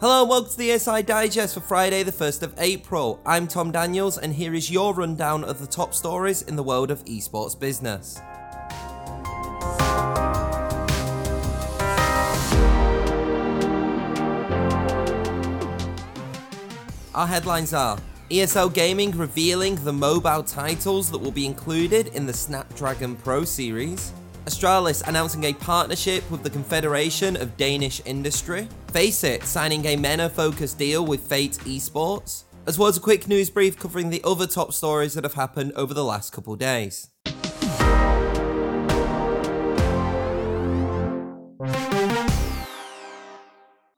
Hello welcome to the ESI Digest for Friday, the 1st of April. I'm Tom Daniels, and here is your rundown of the top stories in the world of esports business. Our headlines are ESL Gaming revealing the mobile titles that will be included in the Snapdragon Pro series. Astralis announcing a partnership with the Confederation of Danish Industry. FACEIT signing a MENA-focused deal with Fate Esports. As well as a quick news brief covering the other top stories that have happened over the last couple days.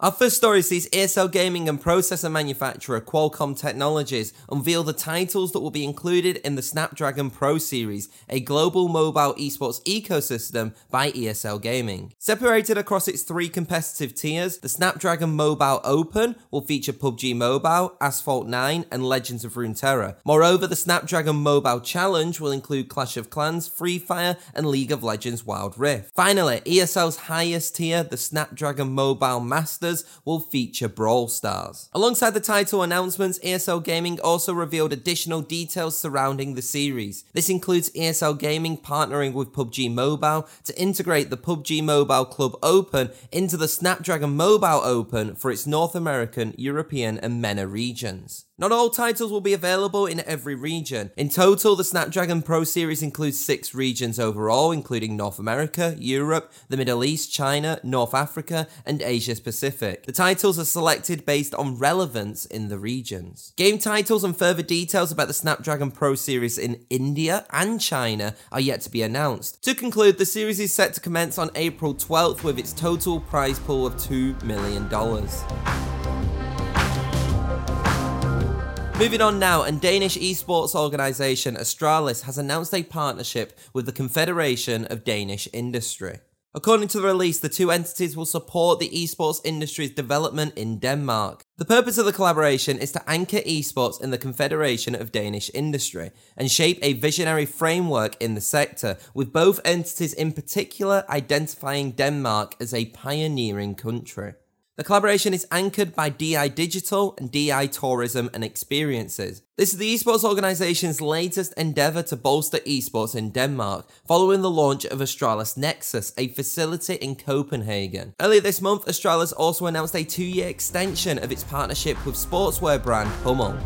Our first story sees ESL Gaming and processor manufacturer Qualcomm Technologies unveil the titles that will be included in the Snapdragon Pro series, a global mobile esports ecosystem by ESL Gaming. Separated across its three competitive tiers, the Snapdragon Mobile Open will feature PUBG Mobile, Asphalt 9, and Legends of Runeterra. Moreover, the Snapdragon Mobile Challenge will include Clash of Clans, Free Fire, and League of Legends Wild Rift. Finally, ESL's highest tier, the Snapdragon Mobile Masters, will feature Brawl Stars. Alongside the title announcements, ESL Gaming also revealed additional details surrounding the series. This includes ESL Gaming partnering with PUBG Mobile to integrate the PUBG Mobile Club Open into the Snapdragon Mobile Open for its North American, European, and MENA regions. Not all titles will be available in every region. In total, the Snapdragon Pro series includes six regions overall, including North America, Europe, the Middle East, China, North Africa, and Asia Pacific. The titles are selected based on relevance in the regions. Game titles and further details about the Snapdragon Pro series in India and China are yet to be announced. To conclude, the series is set to commence on April 12th with its total prize pool of $2 million. Moving on now, and Danish esports organisation Astralis has announced a partnership with the Confederation of Danish Industry. According to the release, the two entities will support the esports industry's development in Denmark. The purpose of the collaboration is to anchor esports in the Confederation of Danish Industry and shape a visionary framework in the sector, with both entities in particular identifying Denmark as a pioneering country. The collaboration is anchored by DI Digital and DI Tourism and Experiences. This is the esports organization's latest endeavor to bolster esports in Denmark, following the launch of Astralis Nexus, a facility in Copenhagen. Earlier this month, Astralis also announced a two year extension of its partnership with sportswear brand Hummel.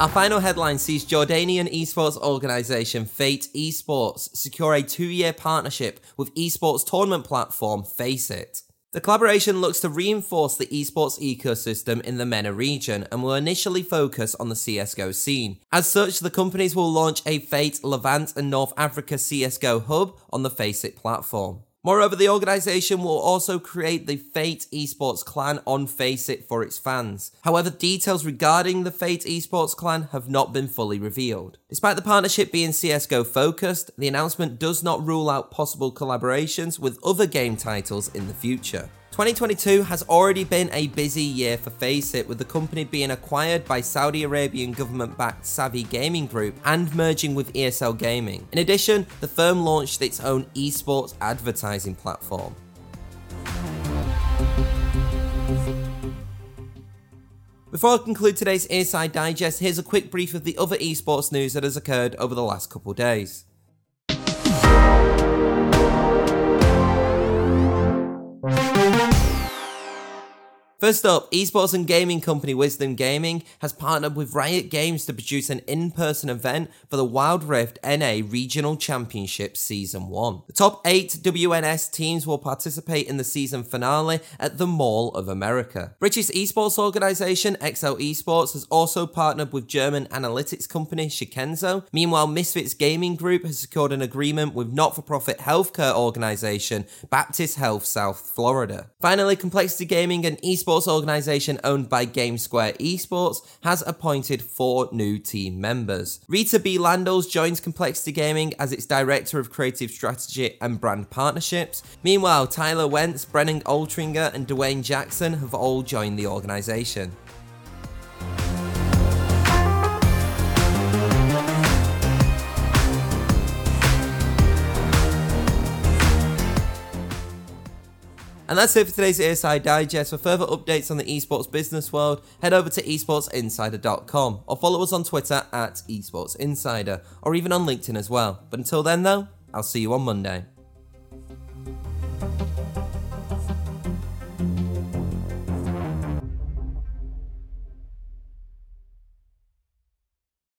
Our final headline sees Jordanian esports organization Fate Esports secure a two year partnership with esports tournament platform FACEIT. The collaboration looks to reinforce the esports ecosystem in the MENA region and will initially focus on the CSGO scene. As such, the companies will launch a Fate Levant and North Africa CSGO hub on the FACEIT platform. Moreover, the organization will also create the Fate Esports clan on FACEIT for its fans. However, details regarding the Fate Esports clan have not been fully revealed. Despite the partnership being CSGO focused, the announcement does not rule out possible collaborations with other game titles in the future. 2022 has already been a busy year for FACEIT, with the company being acquired by Saudi Arabian government backed Savvy Gaming Group and merging with ESL Gaming. In addition, the firm launched its own esports advertising platform. Before I conclude today's ESI Digest, here's a quick brief of the other esports news that has occurred over the last couple days. First up, esports and gaming company Wisdom Gaming has partnered with Riot Games to produce an in person event for the Wild Rift NA Regional Championship Season 1. The top 8 WNS teams will participate in the season finale at the Mall of America. British esports organisation Excel Esports has also partnered with German analytics company Shikenzo. Meanwhile, Misfits Gaming Group has secured an agreement with not for profit healthcare organisation Baptist Health South Florida. Finally, Complexity Gaming and esports esports organization owned by GameSquare Esports has appointed four new team members. Rita B. Landals joins Complexity Gaming as its Director of Creative Strategy and Brand Partnerships. Meanwhile, Tyler Wentz, Brennan Altringer, and Dwayne Jackson have all joined the organization. And that's it for today's ESI Digest. For further updates on the esports business world, head over to esportsinsider.com or follow us on Twitter at esportsinsider or even on LinkedIn as well. But until then, though, I'll see you on Monday.